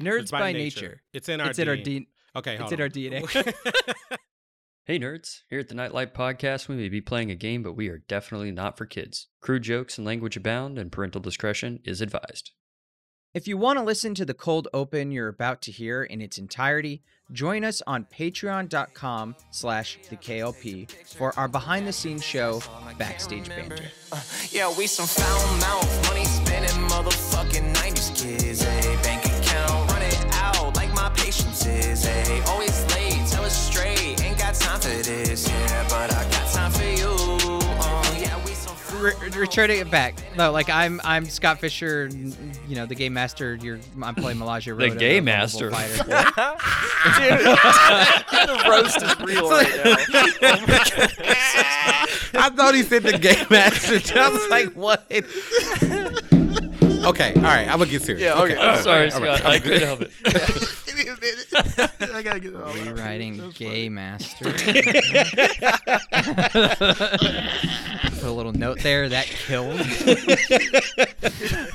Nerds It's by, nature. It's in our. It's in our DNA. D. Okay, It's hold in our. DNA. Hey nerds, here at the Nightlight Podcast, we may be playing a game, but we are definitely not for kids. Crude jokes and language abound, and parental discretion is advised. If you want to listen to the cold open you're about to hear in its entirety, join us on patreon.com slash the KLP for our behind the scenes show, Backstage Banter. Uh, yeah, we some foul mouth, money spending motherfucking 90s kids. Returning it back. No, like I'm I'm Scott Fisher, you know, the game master. You're I'm playing Melania The game lovable master? fighter. the roast is real right now. I thought he said the game master. I was like, what? Okay, all right. I'm gonna get serious. Yeah, okay. all right, Sorry, all right, Scott, I couldn't help it. I gotta get it all out. Rewriting gay master. Put a little note there. That killed.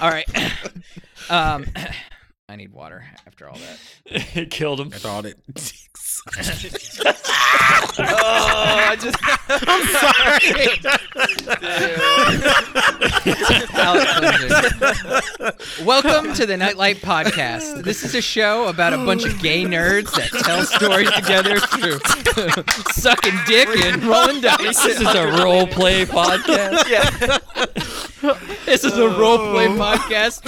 all right. Um, I need water after all that. it killed him. That's all it. Oh, I just. I'm sorry. Welcome to the Nightlight Podcast. This is a show about a bunch of gay nerds that tell stories together through sucking dick and rolling dice. This is a role play podcast. Yeah. This is a role play oh. podcast.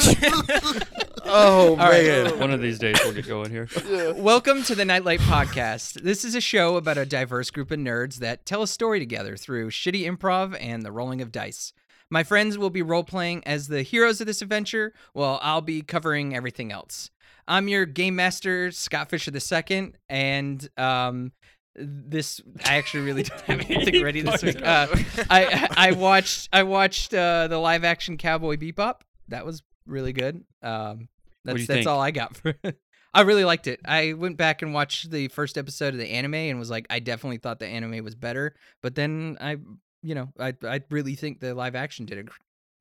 Oh right. man. One of these days we'll get going here. Welcome to the Nightlight Podcast. This is a show about a diverse group of nerds that tell a story together through shitty improv and the rolling of dice. My friends will be role playing as the heroes of this adventure, while I'll be covering everything else. I'm your game master, Scott Fisher II, and um, this I actually really don't have anything ready this week. Uh, I I watched I watched uh, the live action Cowboy Bebop. That was really good. Um, do that's that's think? all I got for. I really liked it. I went back and watched the first episode of the anime and was like, I definitely thought the anime was better. But then I, you know, I I really think the live action did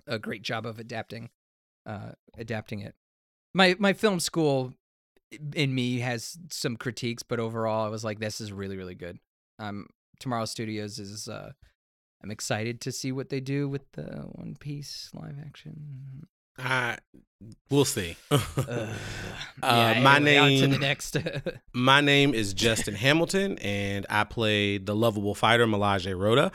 a, a great job of adapting, uh, adapting it. My my film school in me has some critiques, but overall, I was like, this is really really good. Um, Tomorrow Studios is. Uh, I'm excited to see what they do with the One Piece live action. I, we'll see. Uh, yeah, my anyway, on to the name- next. My name is Justin Hamilton, and I play the lovable fighter Melage Rhoda.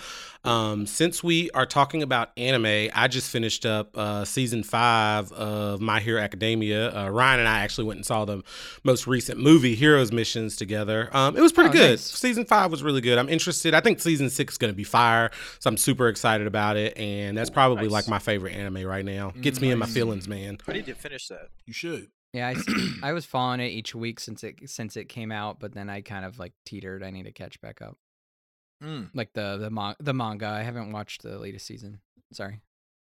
Um, since we are talking about anime, I just finished up uh, season five of My Hero Academia. Uh, Ryan and I actually went and saw the most recent movie, Heroes Missions, together. Um, it was pretty Oh, good. nice. Season five was really good. I'm interested. I think season six is going to be fire, so I'm super excited about it. And that's probably Nice. like my favorite anime right now. Gets me in my feelings, man. I need to finish that. You should. Yeah, I, I was following it each week since it since it came out, but then I kind of like teetered. I need to catch back up. Mm, Like the the mon- the manga, I haven't watched the latest season. Sorry.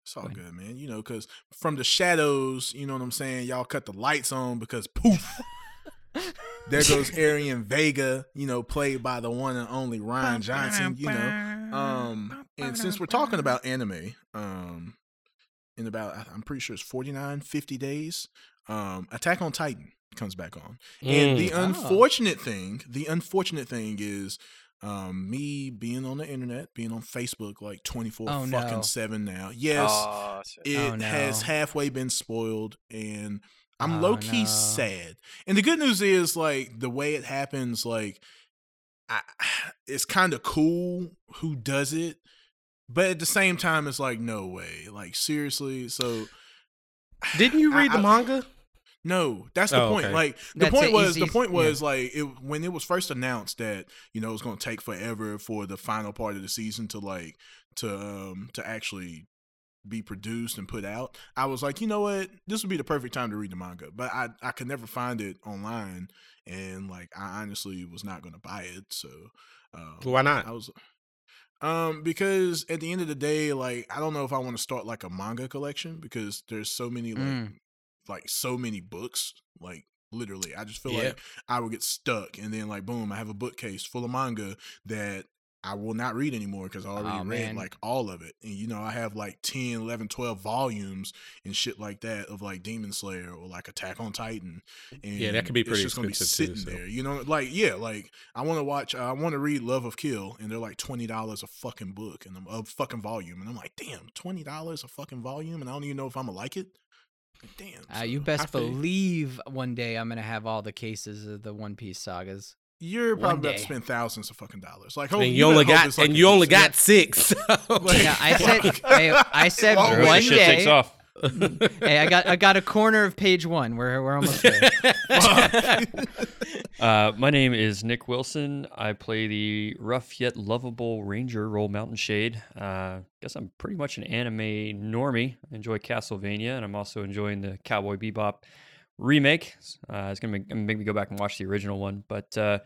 it's all good, man. You know, because from the shadows, you know what I'm saying. Y'all cut the lights on because poof, there goes Arian Vega. You know, played by the one and only Ryan Johnson. You know, um, and since we're talking about anime, um, in about I'm pretty sure it's 49, 50 days, um, Attack on Titan comes back on. And the Mm. Oh. unfortunate thing, the unfortunate thing is um me being on the internet, being on Facebook like 24 Oh, fucking no. 7 now. Yes, Aw, shit. it Oh, has halfway been spoiled and I'm Oh, low key no. sad. And the good news is like the way it happens like I, it's kind of cool who does it, but at the same time it's like no way. Like seriously, so Didn't you I- read the I- manga? No, that's the Oh, point. okay. Like the That's point a was the easy- point yeah. was like it when it was first announced that you know it was going to take forever for the final part of the season to like to um to actually be produced and put out. I was like, you know what, this would be the perfect time to read the manga, but I I could never find it online, and like I honestly was not going to buy it. So uh, Why not? I was. Um, because at the end of the day, like I don't know if I want to start like a manga collection because there's so many like Mm. Like so many books. Like literally, I just feel Yeah. like I would get stuck, and then like boom, I have a bookcase full of manga that I will not read anymore because I already Aw, read man. like all of it. And you know, I have like 10, 11, 12 volumes and shit like that of like Demon Slayer or like Attack on Titan. And Yeah, that could be pretty it's just gonna be expensive, too, sitting so. there. You know, like yeah, like I want to watch. I want to read Love of Kill, and they're like twenty dollars a fucking book and I'm- a fucking volume, and I'm like, damn, twenty dollars a fucking volume, and I don't even know if I'm gonna like it. Like, damn. Uh, you best believe one day I'm gonna have all the cases of the One Piece sagas. You're one probably about to spend thousands of fucking dollars. Like, and hope- you only got it's, like, and you only got six. so- Like- Yeah, I said, hey, I said Well, one the shit day. takes off. Hey, I got I got a corner of page one. We're we're almost there. Uh, my name is Nick Wilson. I play the rough yet lovable ranger role Mountain Shade. Uh, guess I'm pretty much an anime normie. I enjoy Castlevania, and I'm also enjoying the Cowboy Bebop remake. Uh, it's gonna make, gonna make me go back and watch the original one. But uh,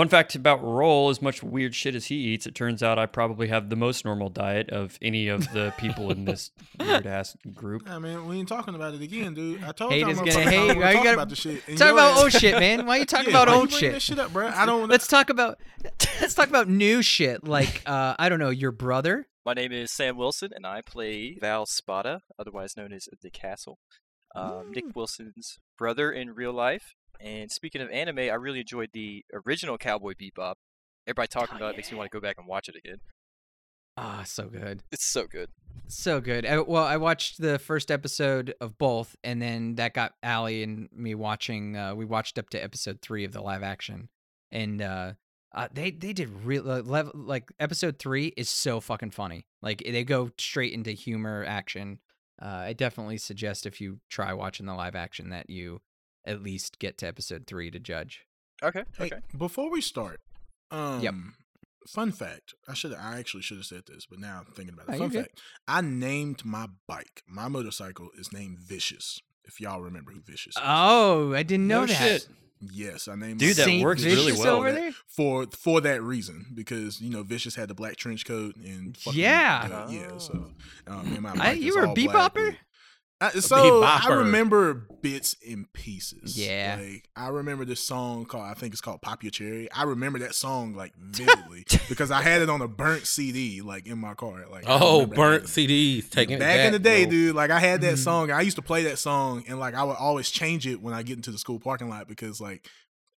fun fact about Roll: as much weird shit as he eats, it turns out I probably have the most normal diet of any of the people in this weird ass group. Yeah, man, we ain't talking about it again, dude. I told Hate y'all is gonna hate. Why you talk gotta about the shit. and Talk your about ass- old shit, man. Why you talking Yeah, about why old bringing shit? That shit up, bro. I don't. Let's talk about let's talk about new shit. Like uh, I don't know, your brother. My name is Sam Wilson, and I play Val Spada, otherwise known as the Castle. Um, Nick Wilson's brother in real life. And speaking of anime, I really enjoyed the original Cowboy Bebop. Everybody talking Oh, about it makes me want to go back and watch it again. Ah, so good. It's so good. So good. I, well, I watched the first episode of both, and then that got Allie and me watching. Uh, we watched up to episode three of the live action, and uh, uh, they they did real uh, level like episode three is so fucking funny. Like they go straight into humor action. Uh, I definitely suggest if you try watching the live action that you at least get to episode three to judge. Okay. Hey, Okay. before we start, um, fun fact. I should. I actually should have said this, but now I'm thinking about it. Oh, fun fact. I named my bike. My motorcycle is named Vicious. If y'all remember who Vicious is. Oh, I didn't know No that. shit. yes, I named. Dude, my that Saint works really well. over there. for for that reason because you know Vicious had the black trench coat and fucking, Yeah. uh, yeah. So um, and my I- you is were a all black bebopper? I, so I remember bits and pieces. Yeah. like I remember this song called I think it's called Pop Your Cherry. I remember that song like vividly because I had it on a burnt CD like in my car. Like oh, burnt. CDs taking it Back in the day, bro. dude, like I had that Mhm. song. I used to play that song, and like I would always change it when I get into the school parking lot because like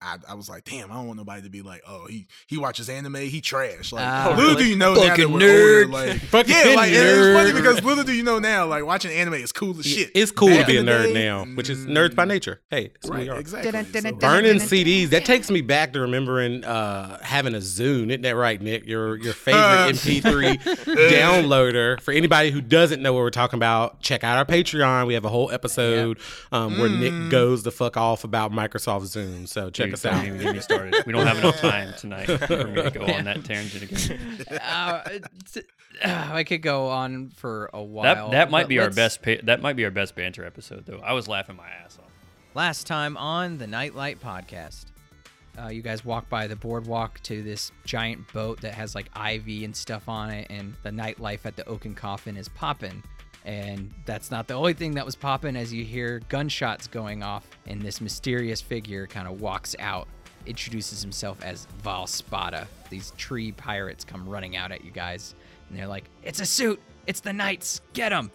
I, I was like, damn, I don't want nobody to be like, oh, he he watches anime, he trash. Like Ah. little do you know now that Fucking we're nerd. older, like Fucking yeah, like and it's funny because little do you know now, like watching anime is cool as shit. It's cool Back to be a nerd day, now, which is nerds by mm, nature. Hey, that's Right, we are. exactly. So- Burning CDs. That takes me back to remembering uh, having a Zune. Isn't that right, Nick? Your your favorite MP3 downloader. For anybody who doesn't know what we're talking about, check out our Patreon. We have a whole episode um, where Mm. Nick goes the fuck off about Microsoft Zune. So check Dude, us don't even get me started. We don't have enough time tonight for me to go on that tangent again. uh, uh, I could go on for a while. That that might be our best. Pa- that might be our best banter episode, though. I was laughing my ass off. Last time on the Nightlight podcast, uh, you guys walk by the boardwalk to this giant boat that has like ivy and stuff on it, and the nightlife at the Oaken Coffin is popping. And that's not the only thing that was popping as you hear gunshots going off, and this mysterious figure kind of walks out, introduces himself as Val Spada. These tree pirates come running out at you guys, and they're like, It's a suit! It's the Knights! Get him!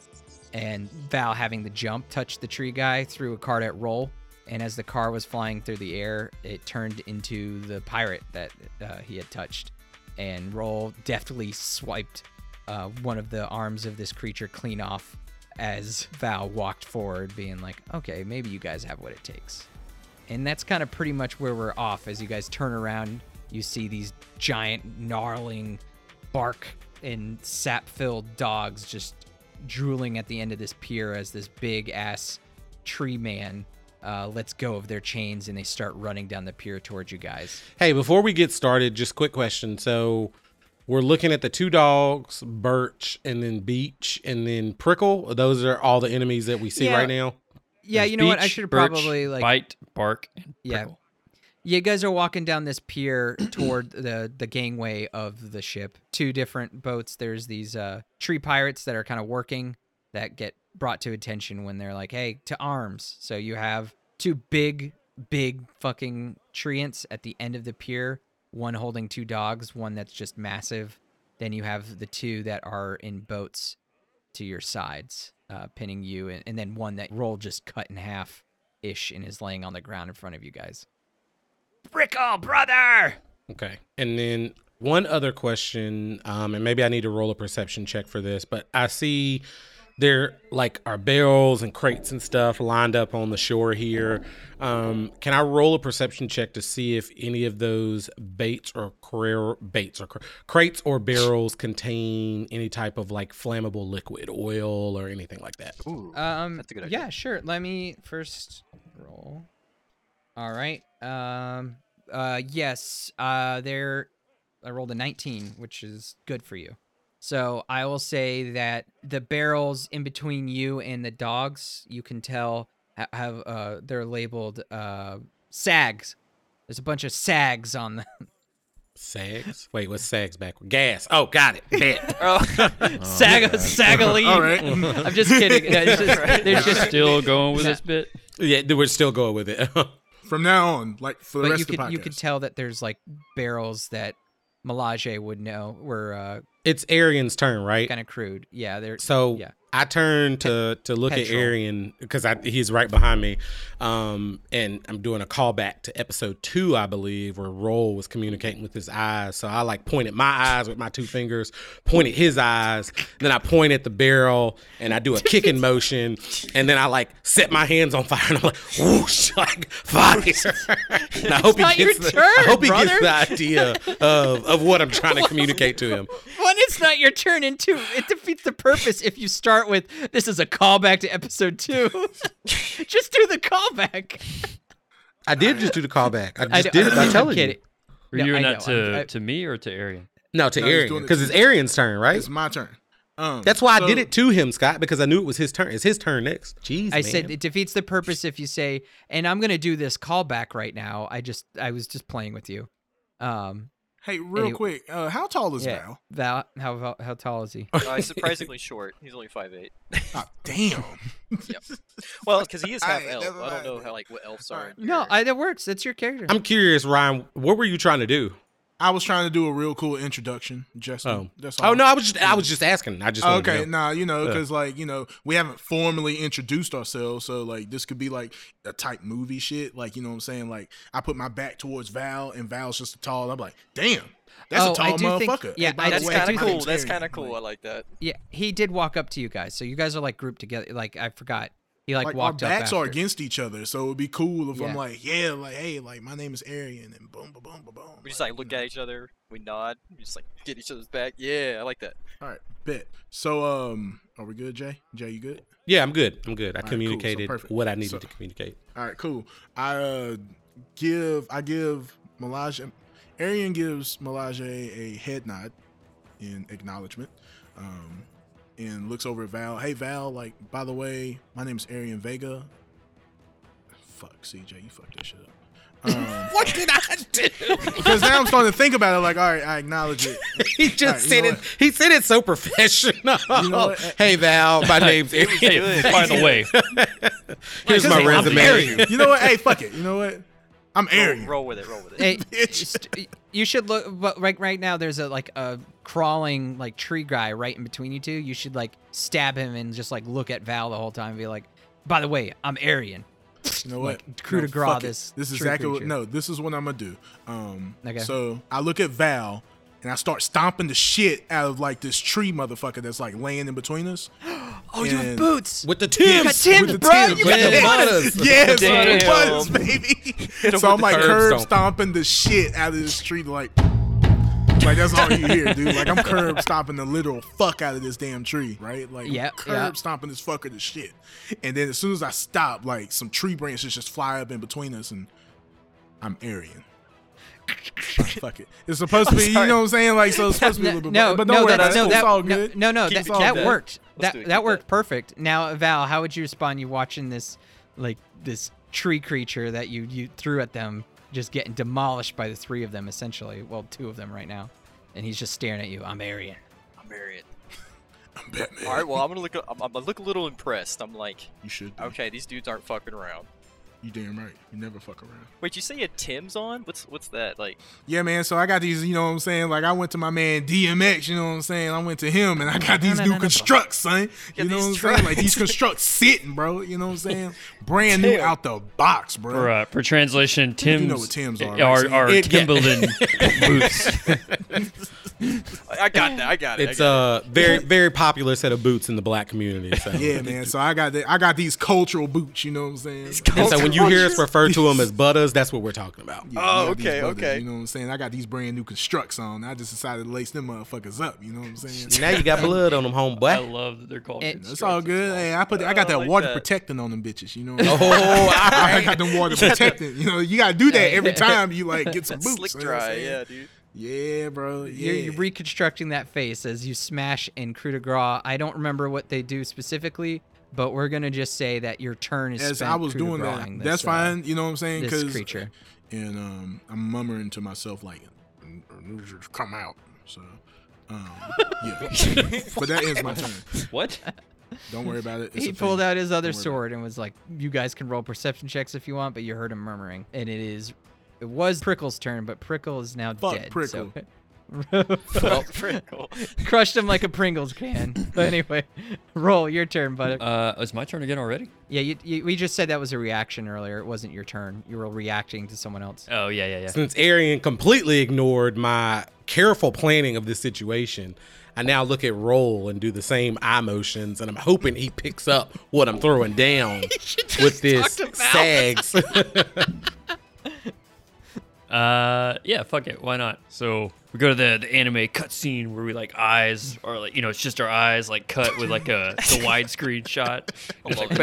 and Val having the jump touched the tree guy through a card at roll. And as the car was flying through the air, it turned into the pirate that uh, he had touched. And Roll deftly swiped uh, one of the arms of this creature clean off as Val walked forward, being like, okay, maybe you guys have what it takes. And that's kind of pretty much where we're off. As you guys turn around, you see these giant, gnarling, bark and sap filled dogs just drooling at the end of this pier as this big ass tree man uh, lets go of their chains and they start running down the pier towards you guys. Hey, before we get started, just quick question. So we're looking at the two dogs, Birch, and then Beech, and then Prickle. Those are all the enemies that we see Yeah. right now. Yeah, There's you know what? I should Birch, probably like bite, bark, and Yeah. You guys are walking down this pier toward the the gangway of the ship. Two different boats. There's these uh, tree pirates that are kind of working that get brought to attention when they're like, "Hey, to arms!" So you have two big, big fucking treants at the end of the pier one holding two dogs, one that's just massive. Then you have the two that are in boats to your sides, uh, pinning you, and, and then one that roll just cut in half ish and is laying on the ground in front of you guys. Brickle, brother! Okay. And then one other question, um, and maybe I need to roll a perception check for this, but I see there like are barrels and crates and stuff lined up on the shore here. Um, can I roll a perception check to see if any of those baits or cra- baits or cr- crates or barrels contain any type of like flammable liquid, oil or anything like that? Ooh, Um, that's a good idea. yeah, sure. Let me first roll. All right. Um. Uh. Yes. Uh. There. I rolled a 19, which is good for you. So I will say that the barrels in between you and the dogs, you can tell have uh they're labeled uh sags. There's a bunch of sags on them. Sags? Wait, what's sags backward? Gas. Oh, got it. Bet. Oh, Sag sagaline. All right. I'm just kidding. No, it's just- there's just Still going with this bit. yeah, we're still going with it. From now on, like for the but rest you of the could podcast. you could tell that there's like barrels that Melage would know were uh, it's Arian's turn, right? kind of crude. Yeah, they're So yeah. I turn to to look petrol. at Arian because he's right behind me, um, and I'm doing a callback to episode two, I believe, where Roll was communicating with his eyes. So I like pointed my eyes with my two fingers, pointed his eyes, then I point at the barrel and I do a kicking motion, and then I like set my hands on fire and I'm like whoosh, like fire. and I hope not he your gets the, turn, I hope he brother. gets the idea of of what I'm trying to communicate to him. When it's not your turn, and two, it defeats the purpose if you start with this is a callback to episode two. just do the callback. I did just do the callback. I just I d- did it by I'm telling you. Were No, you doing I that to, I- to me or to Arian? No, to No, Arian because it's. Arian's turn, right? It's my turn. Um, That's why I did it to him, Scott, because I knew it was his turn. It's his turn next. Jeez, I man. said it defeats the purpose if you say, and I'm gonna do this callback right now. I just I was just playing with you. Um, Hey, real Anyway- quick, uh, how tall is yeah, Val? Val, how how, how tall is he? uh, he's surprisingly short. He's only 5'8". Ah, damn. Well, because he is half Alright, elf. I don't know how like what elves are. Alright. No, your- I, that works. That's your character. I'm curious, Ryan. What were you trying to do? I was trying to do a real cool introduction, Justin. Oh, That's oh, all. oh no, I was just I was just asking. I just wanted Okay, know. nah, you know, Yeah. because like you know, we haven't formally introduced ourselves, so like this could be like a type movie shit. Like you know what I'm saying? Like I put my back towards Val, and Val's just a tall. I'm like, damn, that's Oh, a tall I do think- motherfucker. yeah, Hey, by I the That's do- way, I kind of cool. That's kind of cool. I Like, like that. Yeah, he did walk up to you guys, so you guys are like grouped together. Like I forgot, he like, like our walked up. backs are against each other, so it'd be cool if Yeah. I'm like, yeah, like hey, like my name is Arian, and boom, boom, boom, boom, boom. We just like look at each other. We nod. We just like get each other's back. Yeah, I like that. All right, bet. So um, are we good, Jay? Jay, you good? Yeah, I'm good. I'm good. I All right, cool. So communicated what I needed So- to communicate. All right, cool. I uh give I give Melage Arian gives Melage a head nod in acknowledgement. Um and looks over at Val. Hey Val, like by the way, my name is Arian Vega. Fuck CJ, you fucked that shit up. Um, What did I do? because now I'm starting to think about it. Like, all right, I acknowledge it. he just Alright, you said it. what? He said it so professional. You know hey Val, my name's Hey, Arian. by the way, Here's my resume. You know what? Hey, fuck it. You know what? I'm Roll, Arian. roll with it. Roll with it. Hey, Bitch. you should look. But right, right now, there's a like a crawling like tree guy right in between you two. You should like stab him and just like look at Val the whole time and be like, "By the way, I'm Arian." You know what? Like, coup de grace fuck it. this This is tree exactly what. No, this is what I'm gonna do. Um, Okay. So I look at Val and I start stomping the shit out of like this tree motherfucker that's like laying in between us. Oh, you have boots. With the You Timbs. got Timbs, With the bro. Timbs, You got the butters. butters. Yes, Damn. butters, baby. so I'm like curb curb stomping. the shit out of this tree, like. Like that's all you hear, dude. Like I'm curb stomping the literal fuck out of this damn tree, right? Like Yeah, curb yeah. stomping this fucker to shit. And then as soon as I stop, like some tree branches just fly up in between us, and I'm Arian. fuck it. It's supposed to be, you know what I'm saying? Like so, it's supposed to be a No, little bit, no, but no, that, that's no, that, it's all good. no, no, that, that that. worked. That that worked perfect. Now, Val, how would you respond? You watching this, like this tree creature that you you threw at them, just getting demolished by the three of them, essentially. Well, two of them right now, and he's just staring at you. I'm Arian. I'm Arian. I'm Batman. All right. Well, I'm gonna look. I'm, I'm gonna look a little impressed. I'm like, you should. be. okay, these dudes aren't fucking around. You damn right. You never fuck around. Wait, you say you had Timbs on? What's what's that like? Yeah, man. So I got these, you know what I'm saying? Like I went to my man DMX, you know what I'm saying? I went to him and I got these no, new no, no, constructs, son. You know what I'm saying? Like these constructs sitting, bro. You know what I'm saying? Brand new out the box, bro. For uh, for translation, Timbs know what Timbs are, right, are, Sam? are Timberland boots. I I got that. I got it. It's I got a very very popular set of boots in the black community. So. Yeah, man. So I got the, I got these cultural boots, you know what I'm saying? And so when you hear us refer to them as butters, that's what we're talking about. Yeah, Oh, I got these okay, brothers, okay. You know what I'm saying? I got these brand new constructs on. I just decided to lace them motherfuckers up. You know what I'm saying? Now you got blood on them, homeboy. I love that they're called. It- It's all good. Hey, I put I got Oh, that like water that. protecting on them bitches. You know. Oh, all I got them water protecting. You know, you gotta do that every time you like get some that. boots. Slick you know dry, yeah, dude. Yeah, bro. Yeah. You're, you're reconstructing that face as you smash in coup de grace. I don't remember what they do specifically, but we're gonna just say that your turn is As spent I was doing that, grace-ing that's this, uh, fine. You know what I'm saying? this 'Cause- creature. and um, I'm murmuring to myself like, "Come out." So, um, yeah. but that ends my turn. what? Don't worry about it. It's he pulled out his other Don't worry about sword and was like, "You guys can roll perception checks if you want, but you heard him murmuring." And it is, it was Prickle's turn, but Prickle is now Fuck dead. Prickle. So Well, pretty crushed him like a Pringles can. But anyway, roll your turn, buddy. Uh, it's my turn again already. yeah, you, you, we just said that was a reaction earlier. It wasn't your turn. You were reacting to someone else. Oh yeah, yeah, yeah. Since Arian completely ignored my careful planning of this situation, I now look at Roll and do the same eye motions, and I'm hoping he picks up what I'm throwing down with this sags. Uh, yeah, fuck it, why not? So we go to the the anime cutscene where we like eyes, or like you know, it's just our eyes like cut with like a the widescreen shot. It's like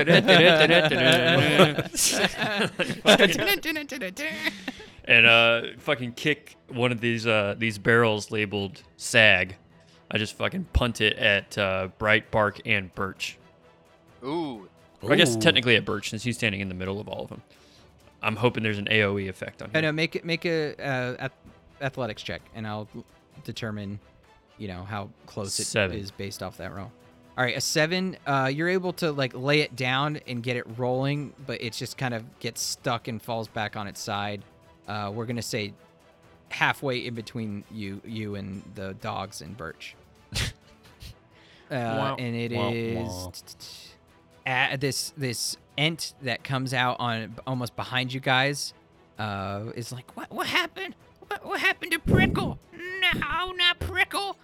and uh, fucking kick one of these uh these barrels labeled sag. I just fucking punt it at uh, Bright, Bark, and Birch. Ooh. Or I guess technically at Birch since he's standing in the middle of all of them. I'm hoping there's an AOE effect on Oh, him. no, make it make a uh, athletics check, and I'll determine, you know, how close it is Seven. based off that roll. All right, a seven. Uh, you're able to like lay it down and get it rolling, but it just kind of gets stuck and falls back on its side. Uh, we're gonna say halfway in between you, you and the dogs and Birch. uh, Wah, and it wah, is wah. uh, this this ent that comes out on almost behind you guys uh, is like, what what happened? What, what happened to Prickle? No, not Prickle.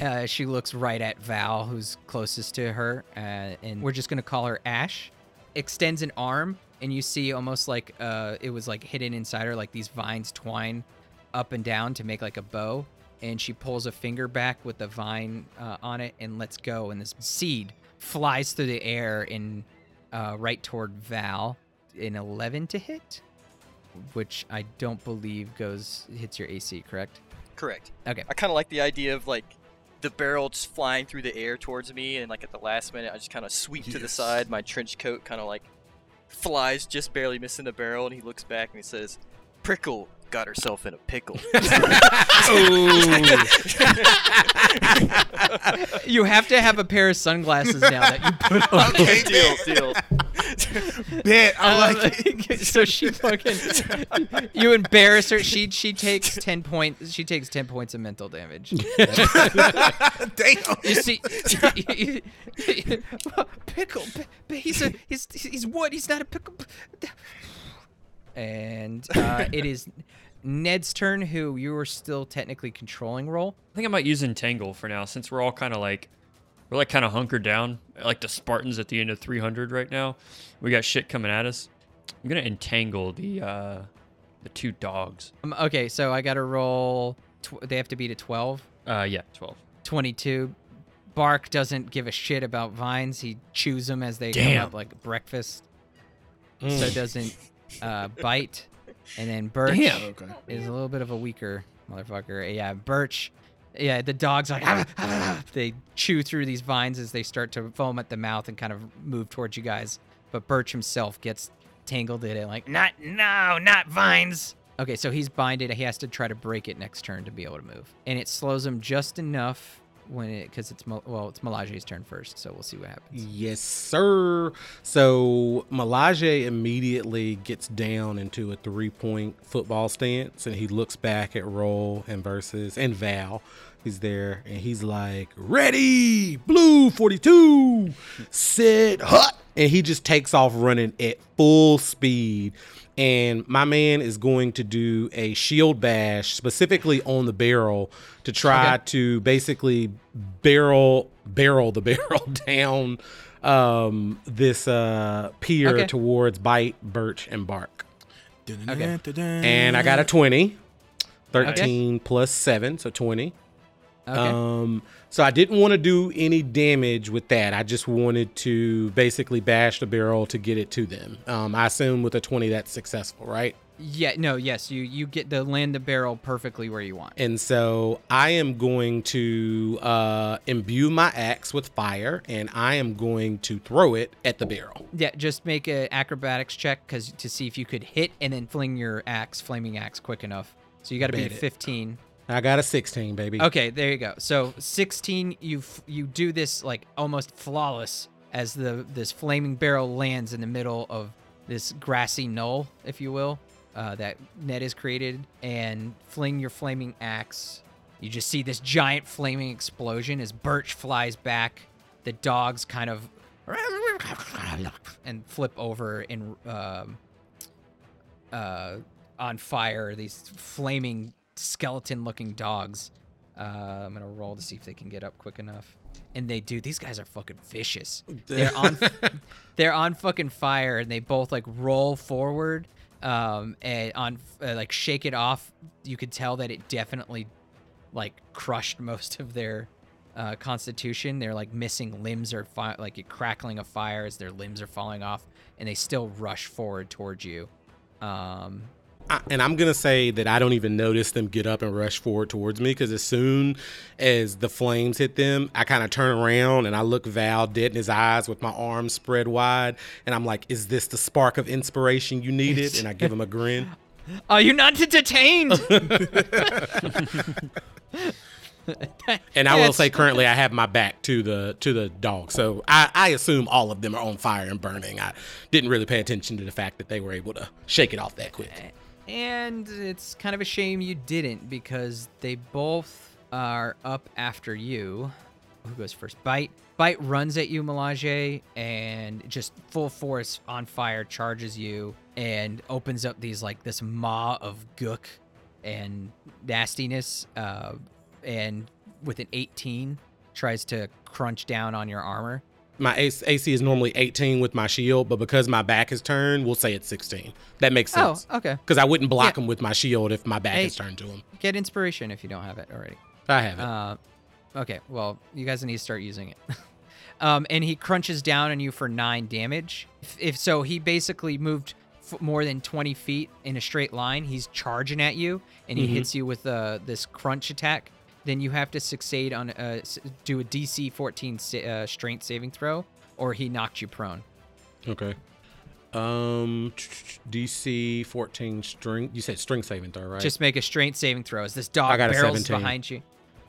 Uh, she looks right at Val, who's closest to her, uh, and we're just gonna call her Ash. Extends an arm, and you see almost like uh, it was like hidden inside her, like these vines twine up and down to make like a bow. And she pulls a finger back with the vine uh, on it and lets go, and this seed flies through the air and uh, right toward Val. An 11 to hit, which I don't believe goes hits your AC, correct? Correct. Okay. I kind of like the idea of like the barrel just flying through the air towards me, and like at the last minute, I just kind of sweep to the side. My trench coat kind of like flies, just barely missing the barrel, and he looks back and he says, "Prickle got herself in a pickle." You have to have a pair of sunglasses now that you put on. Okay, deal, deal. Bet I Um, like it. so she fucking you embarrass her. She she takes ten points. She takes ten points of mental damage. Damn. You see, pickle. pi- pi- He's a he's he's wood. He's not a pickle. And uh, it is Ned's turn, who you are still technically controlling. Roll. I think I might use entangle for now, since we're all kind of like we're like kind of hunkered down, like the Spartans at the end of 300 right now. We got shit coming at us. I'm gonna entangle the uh the two dogs. Um, okay, so I got to roll. Tw- they have to beat a twelve. Uh, yeah, 12. 22. Bark doesn't give a shit about vines. He chews them as they come up like breakfast. Mm. So doesn't uh, bite. And then Birch Damn. Okay. is a little bit of a weaker motherfucker. Yeah, Birch. Yeah, the dog's like "Ah, ah, ah." they chew through these vines as they start to foam at the mouth and kind of move towards you guys. But Birch himself gets tangled in it, like not no, not vines. Okay, so he's binded. He has to try to break it next turn to be able to move, and it slows him just enough when it because it's well it's Melage's turn first, so we'll see what happens. Yes, sir. So Melage immediately gets down into a three point football stance and he looks back at Roll and Versus and Val. He's there and he's like, Ready, blue 42, sit, hut. And he just takes off running at full speed. And my man is going to do a shield bash specifically on the barrel to try Okay. to basically barrel barrel the barrel down um this uh pier Okay. towards bite birch and bark Okay. and i got a 20 13 plus 7 so 20 Okay. um so i didn't want to do any damage with that i just wanted to basically bash the barrel to get it to them um i assume with a 20 that's successful right yeah. No. Yes. You you get to land the barrel perfectly where you want. And so I am going to uh, imbue my axe with fire, and I am going to throw it at the barrel. Yeah. Just make an acrobatics check because to see if you could hit and then fling your axe, flaming axe, quick enough. So you got to be Bet it. 15. I got a 16, baby. Okay, there you go. So 16, you f- you do this like almost flawless as the this flaming barrel lands in the middle of this grassy knoll, if you will, uh, that Ned has created, and fling your flaming axe. You just see this giant flaming explosion as Birch flies back. The dogs kind of and flip over in um, uh, on fire. These flaming skeleton-looking dogs. Uh, I'm gonna roll to see if they can get up quick enough. And they do. These guys are fucking vicious. They're on. they're on fucking fire, and they both like roll forward. Um, and on uh, like shake it off. You could tell that it definitely like crushed most of their uh, constitution. They're like missing limbs or fi- like a crackling of fire as their limbs are falling off, and they still rush forward towards you. Um, I, and I'm going to say that I don't even notice them get up and rush forward towards me because as soon as the flames hit them, I kind of turn around and I look Val dead in his eyes with my arms spread wide. And I'm like, is this the spark of inspiration you needed? And I give him a grin. are you not detained? And I will say currently I have my back to the to the dog. So I, I assume all of them are on fire and burning. I didn't really pay attention to the fact that they were able to shake it off that quick. And it's kind of a shame you didn't because they both are up after you. Who goes first? Bite. Bite runs at you, Melage, and just full force on fire charges you and opens up these like this maw of gook and nastiness. Uh, and with an 18, tries to crunch down on your armor. My AC is normally 18 with my shield, but because my back is turned, we'll say it's 16. That makes sense. Oh, okay. Because I wouldn't block Yeah. him with my shield if my back Hey. is turned to him. Get inspiration if you don't have it already. I have it. Uh, okay, well, you guys need to start using it. um, and he crunches down on you for nine damage. If, if so, he basically moved f- more than 20 feet in a straight line. He's charging at you, and he hits you with uh, this crunch attack. Then you have to succeed on uh, do a DC 14 sa- uh, strength saving throw, or he knocked you prone. okay. Um, DC 14 string. You said string saving throw, right? Just make a strength saving throw. As this dog I got barrels 17. behind you.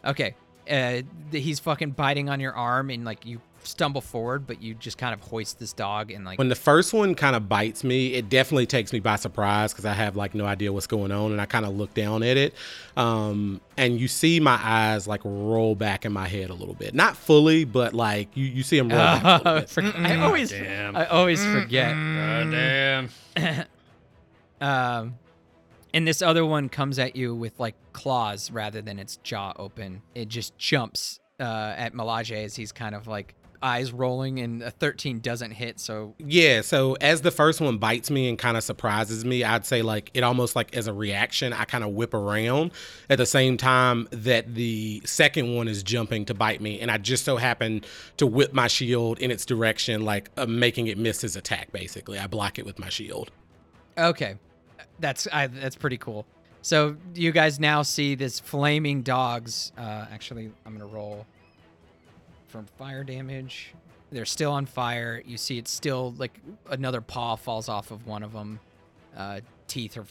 Okay. Uh, he's fucking biting on your arm, and like you stumble forward, but you just kind of hoist this dog and like when the first one kind of bites me, it definitely takes me by surprise because I have like no idea what's going on, and I kind of look down at it, um, and you see my eyes like roll back in my head a little bit, not fully, but like you you see them roll back a bit. For- I always, Damn. I always forget. God damn. Um, and this other one comes at you with like claws rather than its jaw open. It just jumps uh, at Melage as he's kind of like eyes rolling, and a 13 doesn't hit. So Yeah, so as the first one bites me and kind of surprises me, I'd say like it almost like as a reaction, I kind of whip around at the same time that the second one is jumping to bite me, and I just so happen to whip my shield in its direction, like uh, making it miss his attack. Basically, I block it with my shield. Okay, that's I, that's pretty cool. So you guys now see this flaming dogs. Uh, actually, I'm gonna roll from fire damage. They're still on fire. You see, it's still like another paw falls off of one of them. Uh, teeth or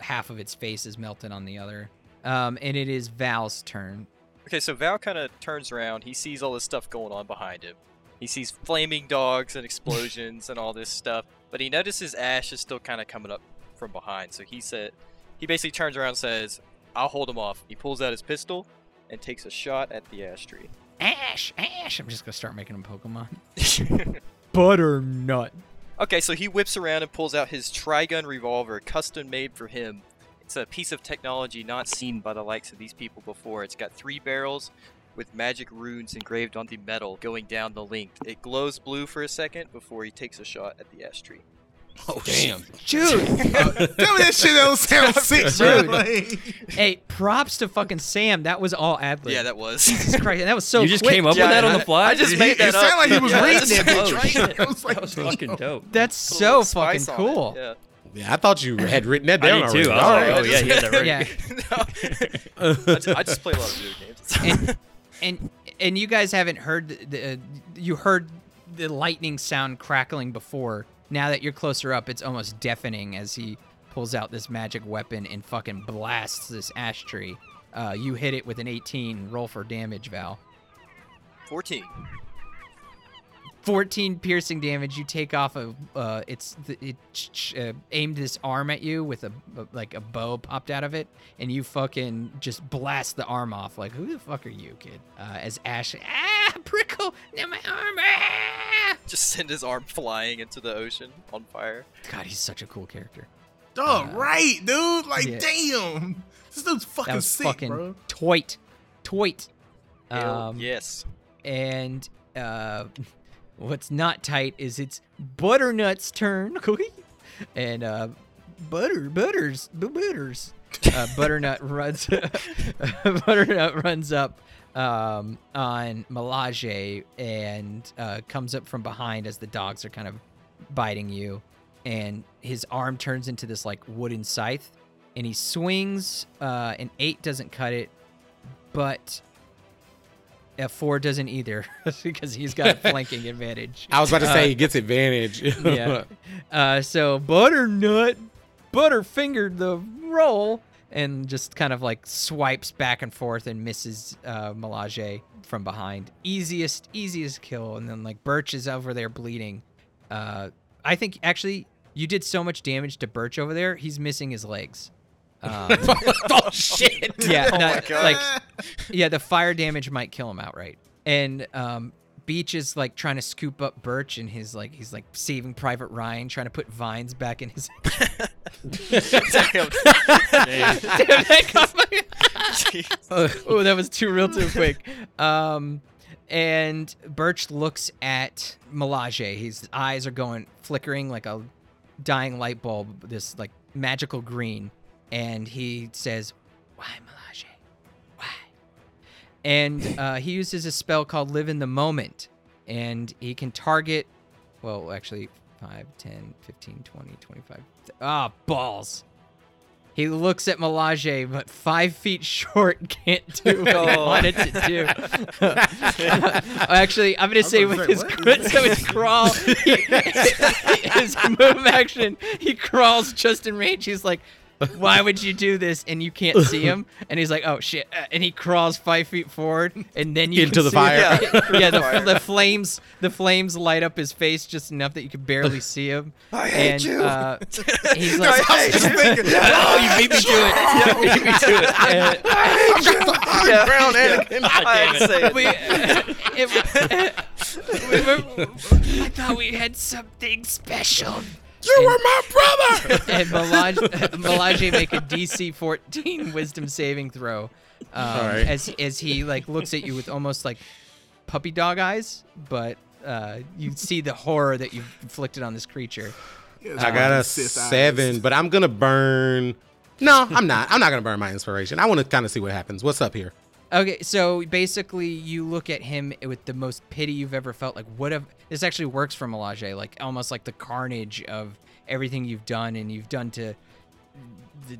half of its face is melted on the other. Um, and it is Val's turn. Okay, so Val kind of turns around. He sees all this stuff going on behind him. He sees flaming dogs and explosions and all this stuff. But he notices Ash is still kind of coming up from behind. So he said, he basically turns around and says, "I'll hold him off." He pulls out his pistol and takes a shot at the ash tree. Ash, Ash. I'm just gonna start making him Pokemon. Butternut. Okay, so he whips around and pulls out his Trigun revolver, custom made for him. It's a piece of technology not seen by the likes of these people before. It's got three barrels with magic runes engraved on the metal going down the length. It glows blue for a second before he takes a shot at the ash tree. Oh damn! Dude, Tell me that shit don't sound sick, bro. Dude. Like, hey, props to fucking Sam. That was all ad lib. Yeah, that was. Jesus Christ, that was so. Cool. You just quick. came up Yeah, with that on the fly. I just Did made you- it that up. sounded like he was Yeah, reading that's- that Oh, right? shit. I was like, That was fucking dope. That's Put so fucking spice on it, cool. Yeah. Yeah, I thought you had written that I down did already. too. I was like, right. oh yeah, he had that right. Yeah. no. I, just, I just play a lot of video games. and and and you guys haven't heard the, the uh, you heard the lightning sound crackling before. Now that you're closer up, it's almost deafening as he pulls out this magic weapon and fucking blasts this ash tree. Uh, you hit it with an 18. Roll for damage, Val. 14. 14 piercing damage. You take off a. Uh, it's the, it ch- ch- uh, aimed this arm at you with a, a like a bow popped out of it, and you fucking just blast the arm off. Like who the fuck are you, kid? Uh, as Ash, ah, prickle, now my arm. Ah! Just send his arm flying into the ocean on fire. God, he's such a cool character. Dog, right, dude. Like, yeah. damn. This dude's fucking That was sick, fucking bro. toit, toit. Um, yes. And uh, what's not tight is it's Butternut's turn. and uh, Butter, Butters, Bu- Butters. Uh, Butternut runs. Butternut runs up um, on Melage and uh, comes up from behind as the dogs are kind of biting you, and his arm turns into this like wooden scythe, and he swings. Uh, an eight doesn't cut it, but a four doesn't either because he's got a flanking advantage. I was about to say Uh, he gets advantage. yeah. Uh, so Butternut butterfingered the roll and just kind of like swipes back and forth and misses uh, Melage from behind. Easiest, easiest kill. And then like Birch is over there bleeding. Uh, I think actually you did so much damage to Birch over there. He's missing his legs. Um, oh shit! yeah, Oh God. like yeah, the fire damage might kill him outright. And um, Beech is like trying to scoop up Birch, and his like he's like saving Private Ryan, trying to put vines back in his. Damn. Damn, that my- Jeez. oh, that was too real too quick. Um, and Birch looks at Melage. His eyes are going flickering like a dying light bulb. This like magical green, and he says, "Why, Melage? Why?" And uh, he uses a spell called Live in the Moment, and he can target. Well, actually, 5, 10, 15, 20, 25. Ah, balls. He looks at Melage, but five feet short can't do what he Oh. wanted to do. Actually, I'm gonna say gonna with his what? crit, so his crawl, his move action, he crawls just in range. He's like, "Why would you do this?" And you can't see him, and he's like, "Oh shit!" Uh, And he crawls five feet forward, and then you Into can the see fire. him. yeah, the, Fire. the flames, the flames light up his face just enough that you could barely see him. I hate and, you. Uh, he's No, like, I hate you. "Oh, you beat me to it! You beat me to it!" And- Yeah. Brown Yeah. Anakin. I had to say it. we, it, we were, I thought we had something special. You were my brother. And Melage, Melage make a DC 14 Wisdom saving throw, um, right. as as he like looks at you with almost like puppy dog eyes, but uh, you see the horror that you've inflicted on this creature. I got a Sith eyes. seven, but I'm gonna burn. No, I'm not. I'm not gonna burn my inspiration. I want to kind of see what happens. What's up here? Okay, so basically, you look at him with the most pity you've ever felt. Like, what if this actually works for Melage? Like, almost like the carnage of everything you've done and you've done to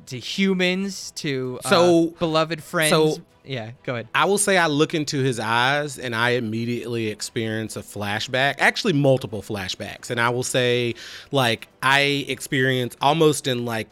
to humans, to uh, So- beloved friends. so- yeah, go ahead. I will say I look into his eyes and I immediately experience a flashback, actually multiple flashbacks. And I will say, like, I experience almost in like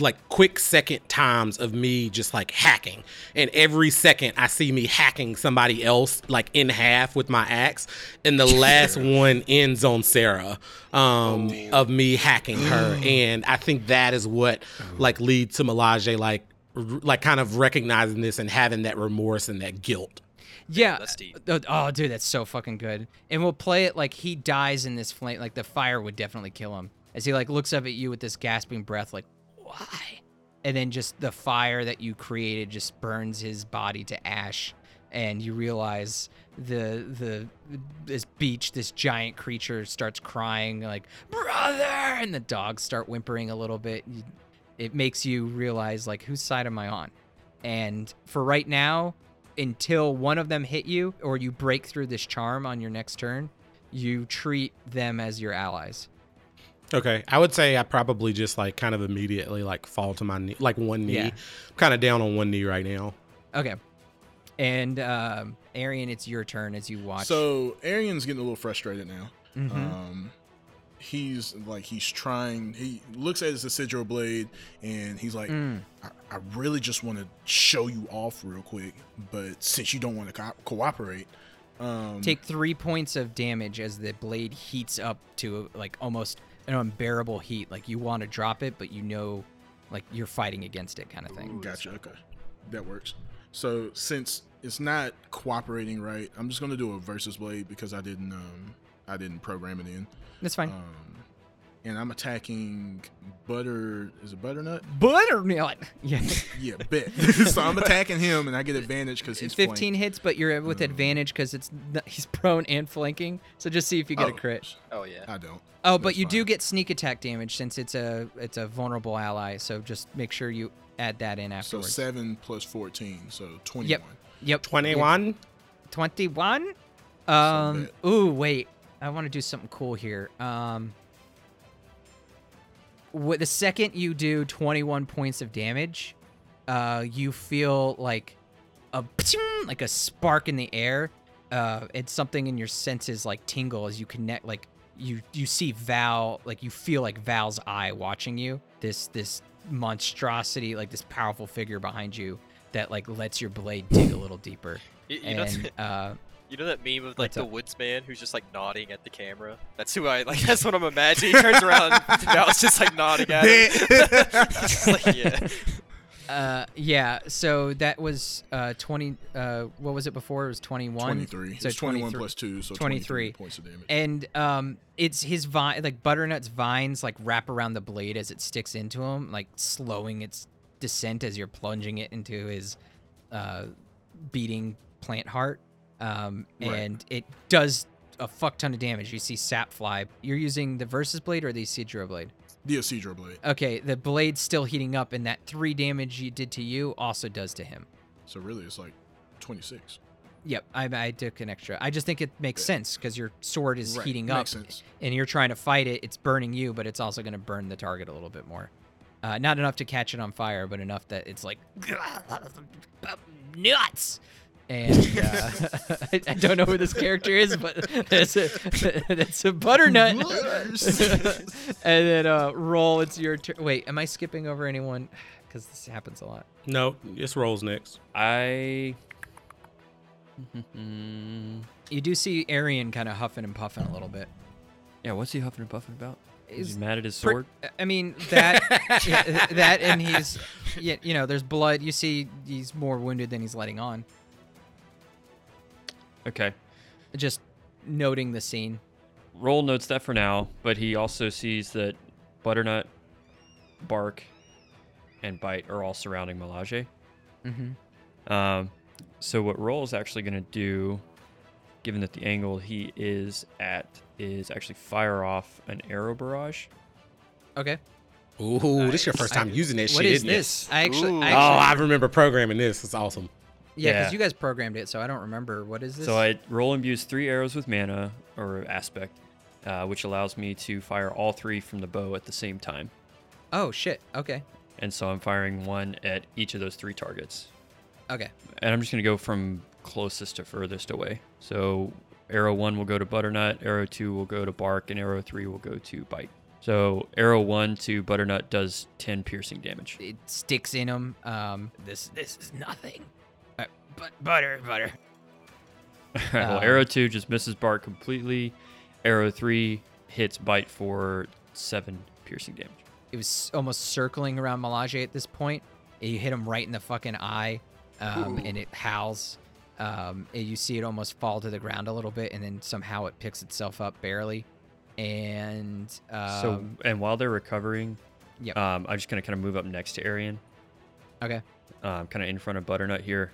like quick second times of me just like hacking and every second i see me hacking somebody else like in half with my axe and the last one ends on sarah um of me hacking her and i think that is what like leads to melage like r- like kind of recognizing this and having that remorse and that guilt Yeah. that's. Oh, oh, dude, that's so fucking good. And we'll play it like he dies in this flame. Like the fire would definitely kill him as he like looks up at you with this gasping breath, like why? And then just the fire that you created just burns his body to ash, and you realize the the this beach, this giant creature starts crying like brother, and the dogs start whimpering a little bit. It makes you realize like whose side am I on? And for right now, until one of them hit you or you break through this charm on your next turn, you treat them as your allies. Okay, I would say I probably just like kind of immediately like fall to my knee, like one knee. Yeah. kind of down on one knee right now. Okay. And um, Arian, it's your turn as you watch. So Arian's getting a little frustrated now. Mhm. Um, he's like he's trying. He looks at his Isidro blade and he's like, Mm. I, I really just want to show you off real quick, but since you don't want to co- cooperate, um, take three points of damage as the blade heats up to like almost an unbearable heat. Like you want to drop it, but you know, like you're fighting against it, kind of thing. Gotcha. Okay, that works. So since it's not cooperating right, I'm just gonna do a versus blade because I didn't um I didn't program it in. That's fine. Um, and I'm attacking butter. Is it butternut? Butternut. Yeah. Yeah, bet. so I'm attacking him, and I get advantage because he's 15 flanked. hits, but you're with advantage because it's n- he's prone and flanking. So just see if you get a Oh, crit. Oh yeah. I don't. Oh, but That's you do get sneak attack damage since it's a it's a vulnerable ally. So just make sure you add that in afterwards. So seven plus fourteen, so twenty-one. Yep. Yep. Twenty-one. 21. Um. bad. Ooh, wait. I want to do something cool here. Um. With the second you do 21 points of damage, uh, you feel like a like a spark in the air. Uh, it's something in your senses like tingle as you connect. Like you you see Val, like you feel like Val's eye watching you. This this monstrosity, like this powerful figure behind you that like lets your blade dig a little deeper. You, you know, uh, you know that meme of like What's the up? woodsman who's just like nodding at the camera. That's who I like. That's what I'm imagining. He turns around, and it's just like nodding at him. Just like, yeah. Uh, yeah. So that was uh 20. Uh, what was it before? It was 21. Twenty-three. So it's twenty-one plus two, so 23. twenty-three points of damage. And um, it's his vine, like butternut's vines, like wrap around the blade as it sticks into him, like slowing its descent as you're plunging it into his uh beating plant heart. Um, Right. and it does a fuck ton of damage. You see sap fly. You're using the versus blade or the Isidro blade? the Isidro blade. Okay, the blade's still heating up, and that three damage you did to you also does to him. So really, it's like twenty-six. Yep, I, I took an extra. I just think it makes sense because your sword is Right, heating up, and you're trying to fight it. It's burning you, but it's also going to burn the target a little bit more. Uh, not enough to catch it on fire, but enough that it's like nuts. And uh, I, I don't know who this character is, but that's a that's a butternut. and then uh, roll. It's your turn. Wait, am I skipping over anyone? Because this happens a lot. No, it's rolls next. I. You do see Arian kind of huffing and puffing a little bit. yeah, what's he huffing and puffing about? Is Is he mad at his Pre- sword? I mean that yeah, that and he's yeah, you know there's blood. You see he's more wounded than he's letting on. Okay. Just noting the scene. Roll notes that for now, but he also sees that Butternut, Bark, and Bite are all surrounding Melage. Mm-hmm. Um, so what Roll is actually going to do, given that the angle he is at is actually fire off an arrow barrage. Okay. Ooh, this is your first I- time using that What shit. is isn't it? this? I actually, Ooh. I Oh, I remember programming this. It's awesome. Yeah, because Yeah. you guys programmed it, so I don't remember what is this. So I roll and use three arrows with mana or aspect, uh, which allows me to fire all three from the bow at the same time. oh shit. Okay. And so I'm firing one at each of those three targets. Okay. And I'm just going to go from closest to furthest away. So arrow one will go to Butternut, arrow two will go to Bark, and arrow three will go to Bite. So arrow one to Butternut does 10 piercing damage. It sticks in him. Um, this this is nothing. But butter, butter. well, Um, arrow two just misses Bark completely. Arrow three hits Bite for seven piercing damage. It was almost circling around Melage at this point. You hit him right in the fucking eye, um, and it howls. Um, and you see it almost fall to the ground a little bit, and then somehow it picks itself up barely. And um, so, and while they're recovering, Yep. um, I'm just gonna kind of move up next to Arian, okay, um, kind of in front of Butternut here.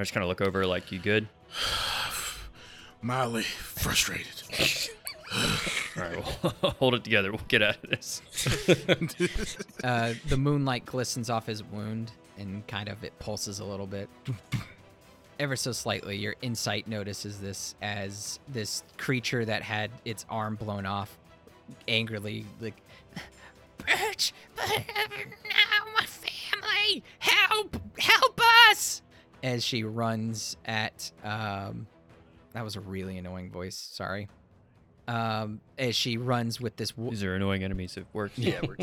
I just kind of look over, like, you good? Mildly frustrated. All right, well, hold it together. We'll get out of this. uh, the moonlight glistens off his wound, and kind of it pulses a little bit. Ever so slightly, your insight notices this as this creature that had its arm blown off angrily, like, Birch, but now my family, help, help us! As she runs at, um, that was a really annoying voice, sorry. Um, as she runs with this wo- These are annoying enemies. It works. Yeah, we're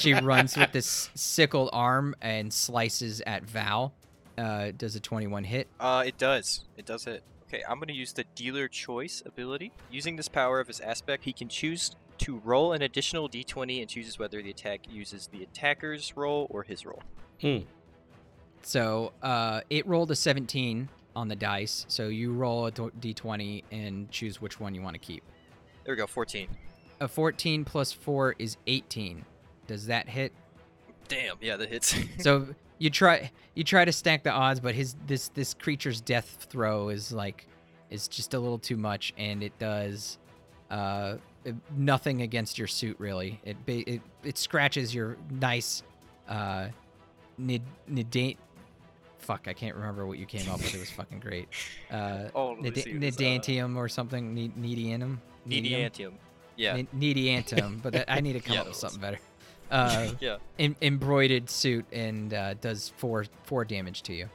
she runs with this sickled arm and slices at Val. Uh, does a 21 hit? Uh, it does. It does hit. Okay, I'm going to use the Dealer Choice ability. Using this power of his aspect, he can choose to roll an additional d20 and chooses whether the attack uses the attacker's roll or his roll. So uh, it rolled a 17 on the dice. So you roll a d20 and choose which one you want to keep. There we go, 14. A 14 plus 4 is 18. Does that hit? Damn, yeah, that hits. So you try you try to stack the odds, but his this this creature's death throw is like is just a little too much, and it does uh nothing against your suit really. It it it scratches your nice uh nid. Fuck, I can't remember what you came up with. It was fucking great. Uh, Oh, let me nid- see, it was, uh, or something. Nid- nidianum. Nidium? Mediantium. Yeah. Ni- Nidiantum, but that, I need to come Yeah, up with something better. Uh, yeah. em- embroidered suit and uh, does four four damage to you.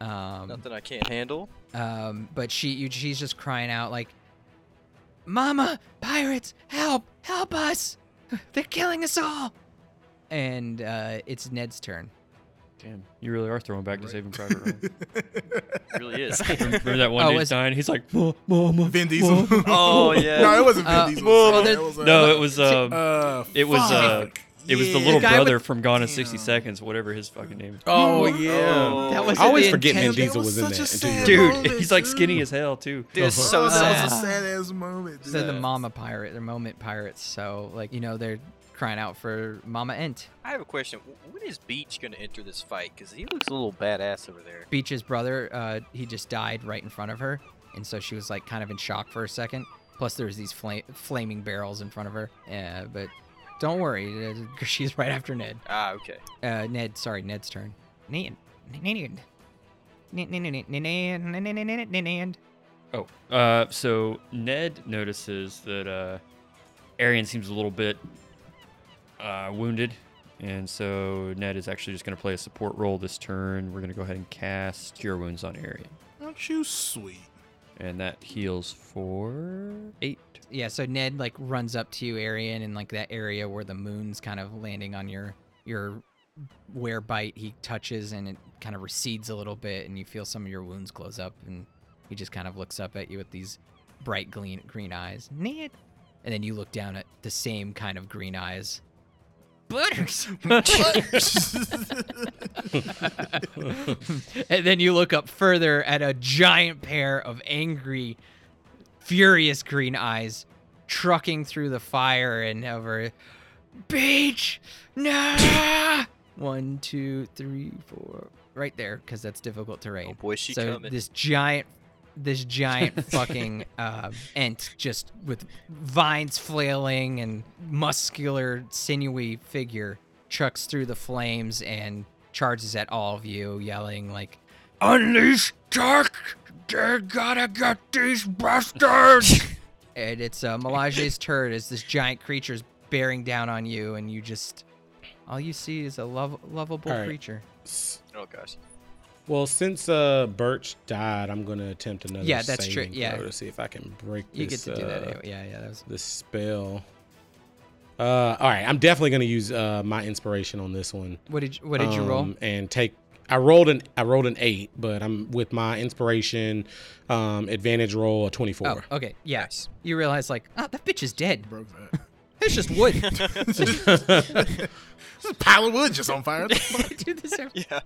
Um, Nothing I can't handle. um, but she you, she's just crying out like, "Mama, pirates, help, help us! They're killing us all!" And uh, it's Ned's turn. Damn, you really are throwing back to Saving Private Ryan. It really is. Remember that one Oh, dude's was- dying? He's like, "Ma- Mama. Vin Diesel. Oh, yeah. no, it wasn't Vin Uh, Diesel. well, sorry, there- it was, uh, No, it was um, Uh, it was uh, fuck. it was the Yeah. little guy with- brother from Gone in 60 Damn. Seconds, whatever his fucking name is. Oh Hmm. yeah. That was I always the forget Vin intent- That Diesel was was in such that. until you- Dude, moment, he's like dude. skinny as hell too. Dude, it's so Oh, that was a sad ass moment. Dude. They're the mama pirate. They're moment pirates. So like you know they're crying out for Mama Ent. I have a question. When is Beech going to enter this fight? Because he looks a little badass over there. Beech's brother, uh, he just died right in front of her, and so she was like kind of in shock for a second. Plus, there's these fla- flaming barrels in front of her. Yeah, but don't worry, uh, she's right after Ned. Ah, okay. Uh, Ned, sorry, Ned's turn. Ned, Ned, Ned, Ned, Ned. Oh, uh, so Ned notices that uh, Arian seems a little bit uh, wounded, and so Ned is actually just going to play a support role this turn. We're going to go ahead and cast Cure Wounds on Arian, Aren't you sweet? and that heals for eight. Yeah, so Ned like runs up to you, Arian, in like that area where the moon's kind of landing on your your where bite. He touches and it kind of recedes a little bit, and you feel some of your wounds close up, and he just kind of looks up at you with these bright green green eyes. Ned, and then you look down at the same kind of green eyes. Butters. and then you look up further at a giant pair of angry, furious green eyes trucking through the fire and over. Beech! No! One, two, three, four. Right there, because that's difficult terrain. Oh boy, she so coming. this giant, this giant fucking uh, ent just with vines flailing and muscular, sinewy figure trucks through the flames and charges at all of you, yelling like, "Unleash dark! They gotta get these bastards!" and it's uh, Melage's turn as this giant creature's bearing down on you, and you just all you see is a lov- lovable All right. creature. oh gosh. Well, since uh Birch died, I'm gonna attempt another. Yeah, that's true, saving yeah. throw To see if I can break this spell. You get this. to do that. uh, anyway. Yeah, yeah, that was This spell. Uh, all right, I'm definitely gonna use uh, my inspiration on this one. What did you, what did you roll? um, And take. I rolled an I rolled an eight, but I'm with my inspiration um, advantage roll a 24. Oh, okay. Yes. You realize like, oh, that bitch is dead. Broke that. It's just wood. This is a pile of wood just on fire. What? Do this every- Yeah.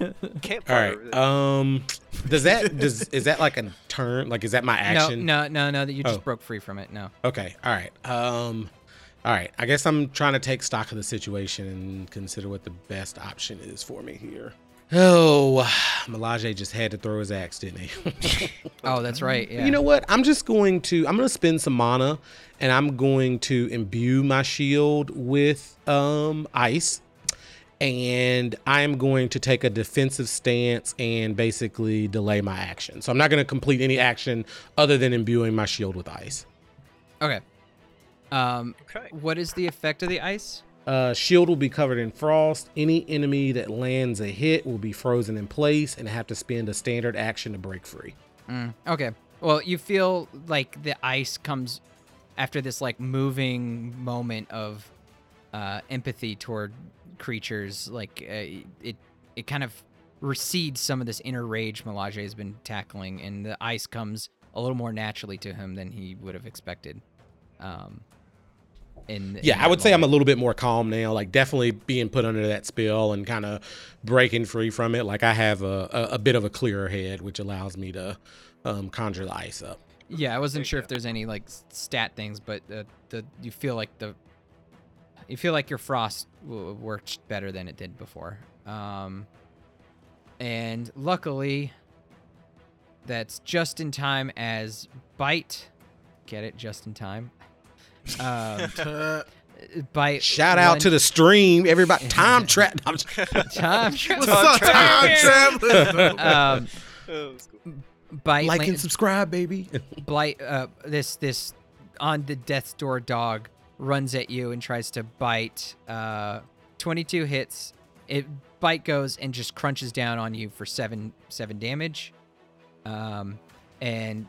All Campfire. right. Um, does that does is that like a turn? Like is that my no, action? no, no, no. That you just Oh. broke free from it. No. Okay. All right. Um, all right. I guess I'm trying to take stock of the situation and consider what the best option is for me here. Oh, Melage just had to throw his axe, didn't he? Oh, that's right. Yeah. You know what? I'm just going to I'm going to spend some mana and I'm going to imbue my shield with um ice and I'm going to take a defensive stance and basically delay my action. So I'm not going to complete any action other than imbuing my shield with ice. Okay. Um, Okay. what is the effect of the ice? Uh, shield will be covered in frost. Any enemy that lands a hit will be frozen in place and have to spend a standard action to break free. Mm, okay. Well, you feel like the ice comes after this like moving moment of uh, empathy toward creatures. Like uh, it, it kind of recedes some of this inner rage Melage has been tackling, and the ice comes a little more naturally to him than he would have expected. Um, in Yeah, in I that would say I'm a little bit more calm now. Like definitely being put under that spell and kind of breaking free from it. Like I have a, a, a bit of a clearer head, which allows me to um, conjure the ice up. Yeah, I wasn't you sure if there's any like stat things, but uh, the you feel like the you feel like your frost w- worked better than it did before. Um, and luckily, that's just in time as bite. Get it? Just in time. Um, Uh, bite. Shout out to the stream, everybody. Time trap. I'm just- time. what's up, time traveler? um, Oh, cool. bite. like lan- and subscribe, baby. blight uh this this on the death's door dog runs at you and tries to bite uh 22 hits it bite goes and just crunches down on you for 7 7 damage um and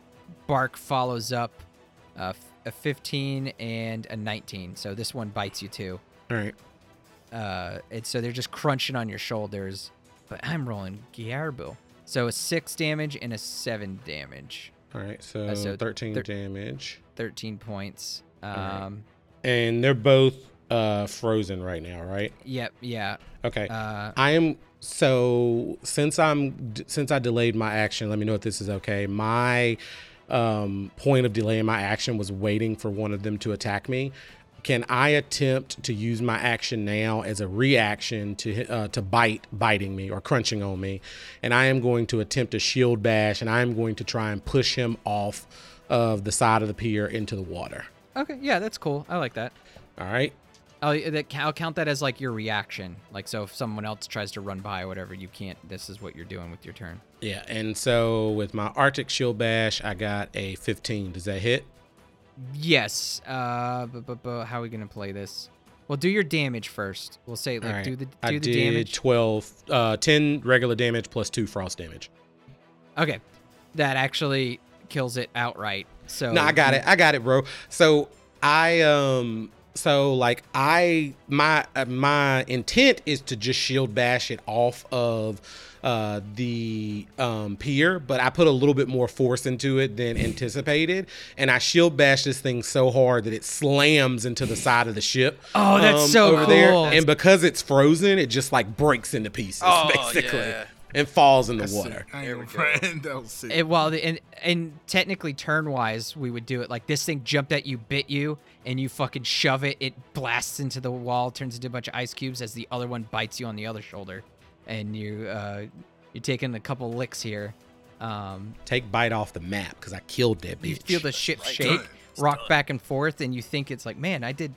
bark follows up uh, f- a 15 and a 19 so this one bites you too All right. uh, and so they're just crunching on your shoulders. But I'm rolling Gyarbo. So a six damage and a seven damage, All right. So, Uh, so 13 thir- damage. 13 points. right. Um, And they're both uh, frozen right now, right? Yep, yeah. Okay. Uh, I am so since I'm since I delayed my action. Let me know if this is okay. My um, point of delaying my action was waiting for one of them to attack me. Can I attempt to use my action now as a reaction to uh, to bite biting me or crunching on me? And I am going to attempt a shield bash, and I am going to try and push him off of the side of the pier into the water. okay, yeah, that's cool. I like that. All right. I'll, that, I'll count that as like your reaction. Like, so if someone else tries to run by or whatever, you can't. This is what you're doing with your turn. Yeah, and so with my Arctic Shield Bash, I got a 15. Does that hit? Yes. Uh, but, but, but how are we gonna play this? Well, do your damage first. We'll say like right. do the do I the did damage. 12, uh, 10 regular damage plus 2 frost damage. Okay, that actually kills it outright. So No, I got it. I got it, bro. So I um so like I my uh, my intent is to just shield bash it off of uh the um pier, but I put a little bit more force into it than anticipated, and I shield bash this thing so hard that it slams into the side of the ship. Oh, that's um, so over there, cool. and because it's frozen, it just like breaks into pieces Oh, basically yeah. and falls in the That's water. sick. I There ain't we gonna go. friend. That was sick. It, well, and and technically turn wise, we would do it like this thing jumped at you, bit you, and you fucking shove it. It blasts into the wall, turns into a bunch of ice cubes as the other one bites you on the other shoulder, and you uh, you're taking a couple licks here. Um, Take bite off the map because I killed that bitch. you feel the ship Right. shake, Done. It's rock done. back and forth, and you think it's like, man, I did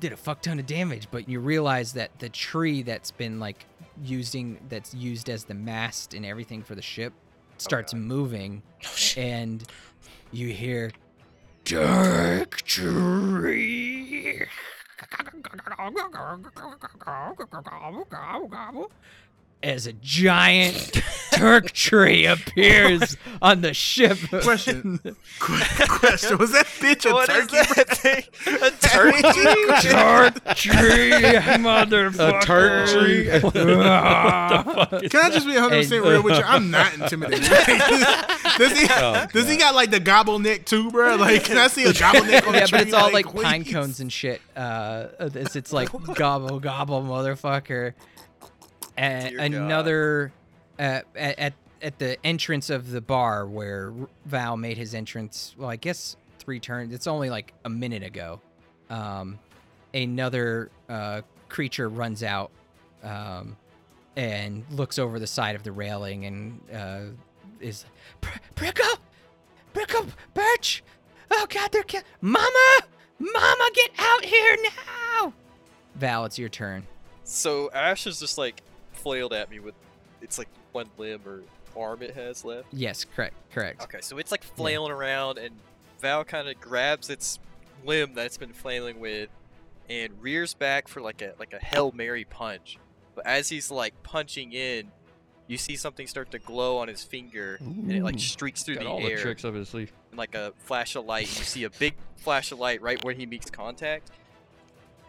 did a fuck ton of damage, but you realize that the tree that's been like using that's used as the mast and everything for the ship starts God. moving, and you hear dark tree. As a giant Turk tree appears on the ship. Question. Question. Was that bitch a What is turkey? that thing? A turkey? Turk tree, motherfucker. A Turk tree. Can I just be 100 percent real with you? I'm not intimidated. does he? Oh, does he got like the gobble neck too, bro? Like, can I see a gobble neck on yeah, the tree? but it's all like please? pine cones and shit. Uh, it's, it's like gobble gobble, motherfucker. And Dear another uh, at, at at the entrance of the bar where Val made his entrance. Well, I guess three turns. It's only like a minute ago. Um, another uh, creature runs out um, and looks over the side of the railing and uh, is "Br- Brickle, Brickle, Birch. Oh God, they're ki- Mama, Mama, get out here now. Val, it's your turn. So Ash is just like flailed at me with it's like one limb or arm it has left. Yes, correct, correct. Okay, so it's like flailing around, and Val kind of grabs its limb that it's been flailing with, and rears back for like a like a hail mary punch. But as he's like punching in, you see something start to glow on his finger, and it like streaks through Got the all air, the tricks up his sleeve. and like a flash of light. You see a big flash of light right where he makes contact,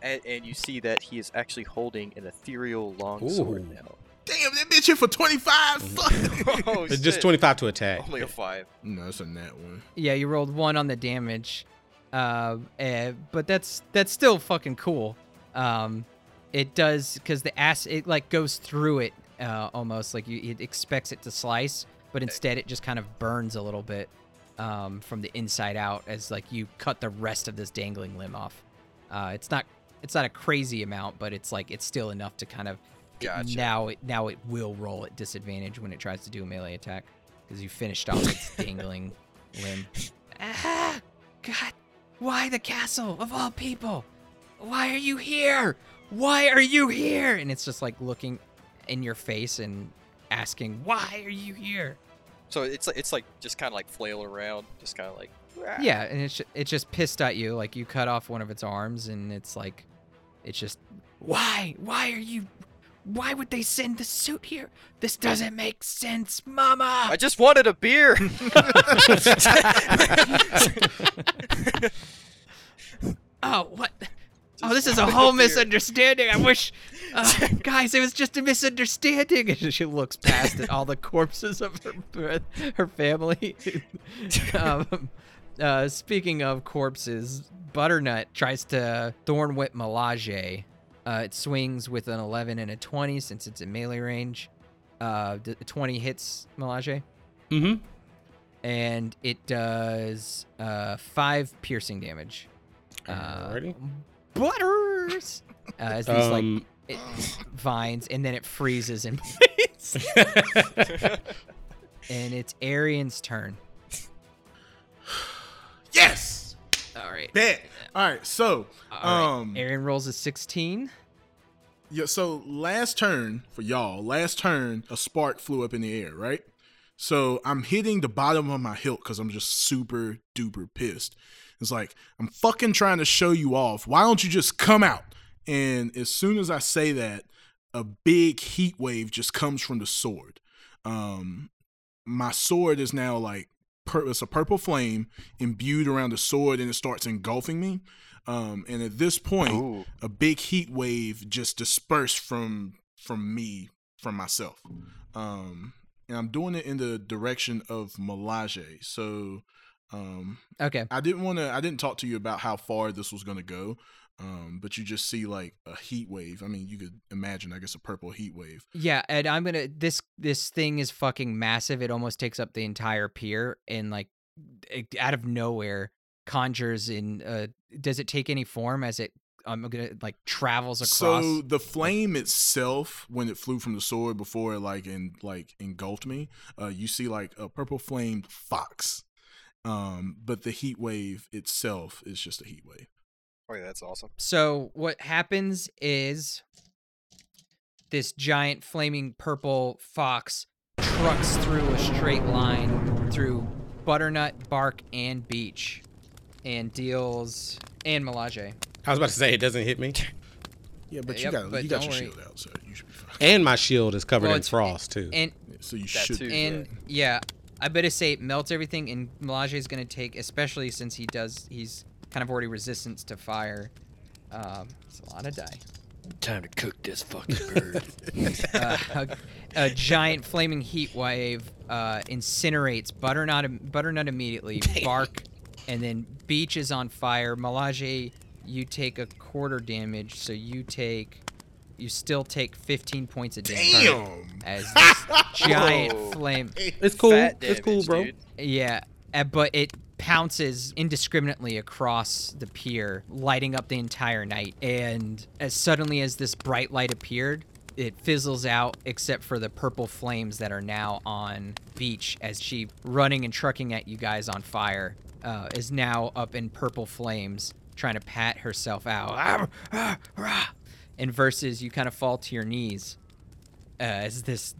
and, and you see that he is actually holding an ethereal long sword Ooh. now. Damn, that bitch here for 25. Fuck. Oh, It's just shit. 25 to attack. Only a five. no, it's a net one. Yeah, you rolled one on the damage, uh, eh, but that's that's still fucking cool. Um, it does because the ass it like goes through it uh, almost like you it expects it to slice, but instead it just kind of burns a little bit um, from the inside out as like you cut the rest of this dangling limb off. Uh, it's not it's not a crazy amount, but it's like it's still enough to kind of Gotcha. now it now it will roll at disadvantage when it tries to do a melee attack because you finished off its dangling limb. Ah, God, why the castle of all people? Why are you here? Why are you here? And it's just like looking in your face and asking, "Why are you here?" So it's like it's like just kind of like flailing around, just kind of like. "Ah." Yeah, and it's ju- it's just pissed at you. Like you cut off one of its arms, and it's like, it's just, why? Why are you? Why would they send the suit here? This doesn't make sense, Mama. I just wanted a beer. Oh, what? Oh, this is a whole misunderstanding. I wish, uh, guys, it was just a misunderstanding. And she looks past at all the corpses of her her family. um, uh, speaking of corpses, Butternut tries to thorn whip Melage. Uh, it swings with an 11 and a 20 since it's in melee range. Uh, the 20 hits Melage, Mm-hmm. and it does uh, five piercing damage. Uh, Alrighty. butters uh, as these like Um, it, vines, and then it freezes in place. and it's Arian's turn. Right. Bet. All right. So, All right. um, Arian rolls a 16. yeah. So last turn for y'all, last turn, a spark flew up in the air, right? So I'm hitting the bottom of my hilt because I'm just super duper pissed. It's like I'm fucking trying to show you off. Why don't you just come out? And as soon as I say that, a big heat wave just comes from the sword. Um, my sword is now like pur- it's a purple flame imbued around the sword, and it starts engulfing me. Um, and at this point, Ooh. a big heat wave just dispersed from from me from myself. Um, and I'm doing it in the direction of Melage. So um, Okay. I didn't want to. I didn't talk to you about how far this was going to go. Um, but you just see like a heat wave. I mean, you could imagine, I guess, a purple heat wave. Yeah, and I'm gonna this this thing is fucking massive. It almost takes up the entire pier, and like it, out of nowhere conjures in. Uh, does it take any form as it? I'm gonna like travels across. So the flame itself, when it flew from the sword before it like and like engulfed me, uh, you see like a purple flamed fox. Um, but the heat wave itself is just a heat wave. Oh, okay, that's awesome. So what happens is this giant flaming purple fox trucks through a straight line through butternut, bark, and Beech, and deals and Melage. I was about to say it doesn't hit me. Yeah, but Yep, you got but you got don't your worry. shield out, so you should be fine. And my shield is covered Well, in it's- frost too. And So you should. too. and yeah, I better say it melts everything. And Melage is gonna take, especially since he does, he's kind of already resistance to fire. Um, it's a lot of die. Time to cook this fucking bird. uh, a, a giant flaming heat wave uh, incinerates butternut butternut immediately bark and then Beech is on fire Melage you take a quarter damage so you take you still take 15 points of damage Damn. as this giant flame it's cool. Fat It's cool, bro. dude. yeah, uh, but it pounces indiscriminately across the pier, lighting up the entire night. And as suddenly as this bright light appeared, it fizzles out except for the purple flames that are now on Beech as she running and trucking at you guys on fire uh, is now up in purple flames trying to pat herself out and versus you kind of fall to your knees uh, as this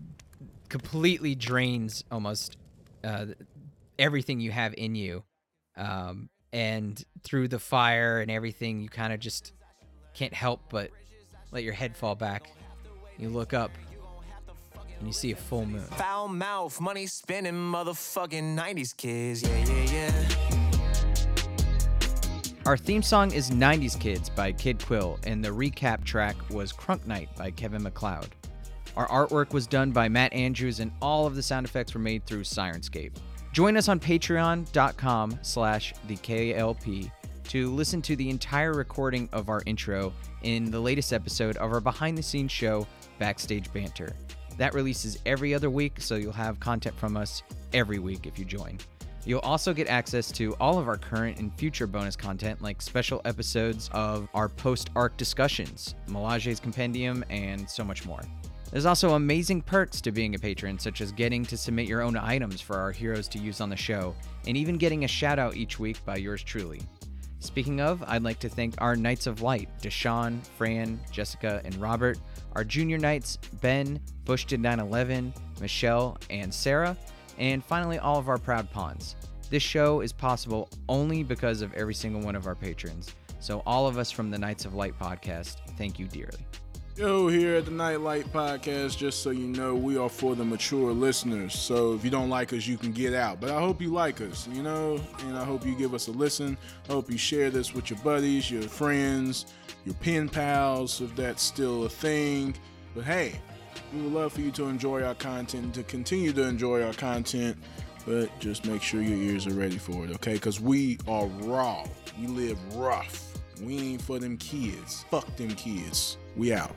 completely drains almost uh, everything you have in you. Um, and through the fire and everything, you kind of just can't help but let your head fall back. You look up and you see a full moon. Foul mouth, money spending motherfucking 90s kids. Yeah, yeah, yeah. Our theme song is 90s Kids by Kid Quill, and the recap track was Crunk Knight by Kevin MacLeod. Our artwork was done by Matt Andrews, and all of the sound effects were made through Syrinscape. Join us on patreon.com slash the KLP to listen to the entire recording of our intro in the latest episode of our behind-the-scenes show, Backstage Banter. That releases every other week, so you'll have content from us every week if you join. You'll also get access to all of our current and future bonus content, like special episodes of our post arc discussions, Melage's Compendium, and so much more. There's also amazing perks to being a patron, such as getting to submit your own items for our heroes to use on the show, and even getting a shout out each week by yours truly. Speaking of, I'd like to thank our Knights of Light, Deshaun, Fran, Jessica, and Robert, our junior knights, Ben, Bush did 911, Michelle, and Sarah, and finally all of our proud pawns. This show is possible only because of every single one of our patrons. So all of us from the Knights of Light podcast, thank you dearly. Yo, here at the Nightlight Podcast, just so you know, we are for the mature listeners. So if you don't like us, you can get out. But I hope you like us, you know, and I hope you give us a listen. I hope you share this with your buddies, your friends, your pen pals, if that's still a thing. But hey, we would love for you to enjoy our content, to continue to enjoy our content, but just make sure your ears are ready for it, okay? Because we are raw. We live rough. We ain't for them kids. Fuck them kids. We out.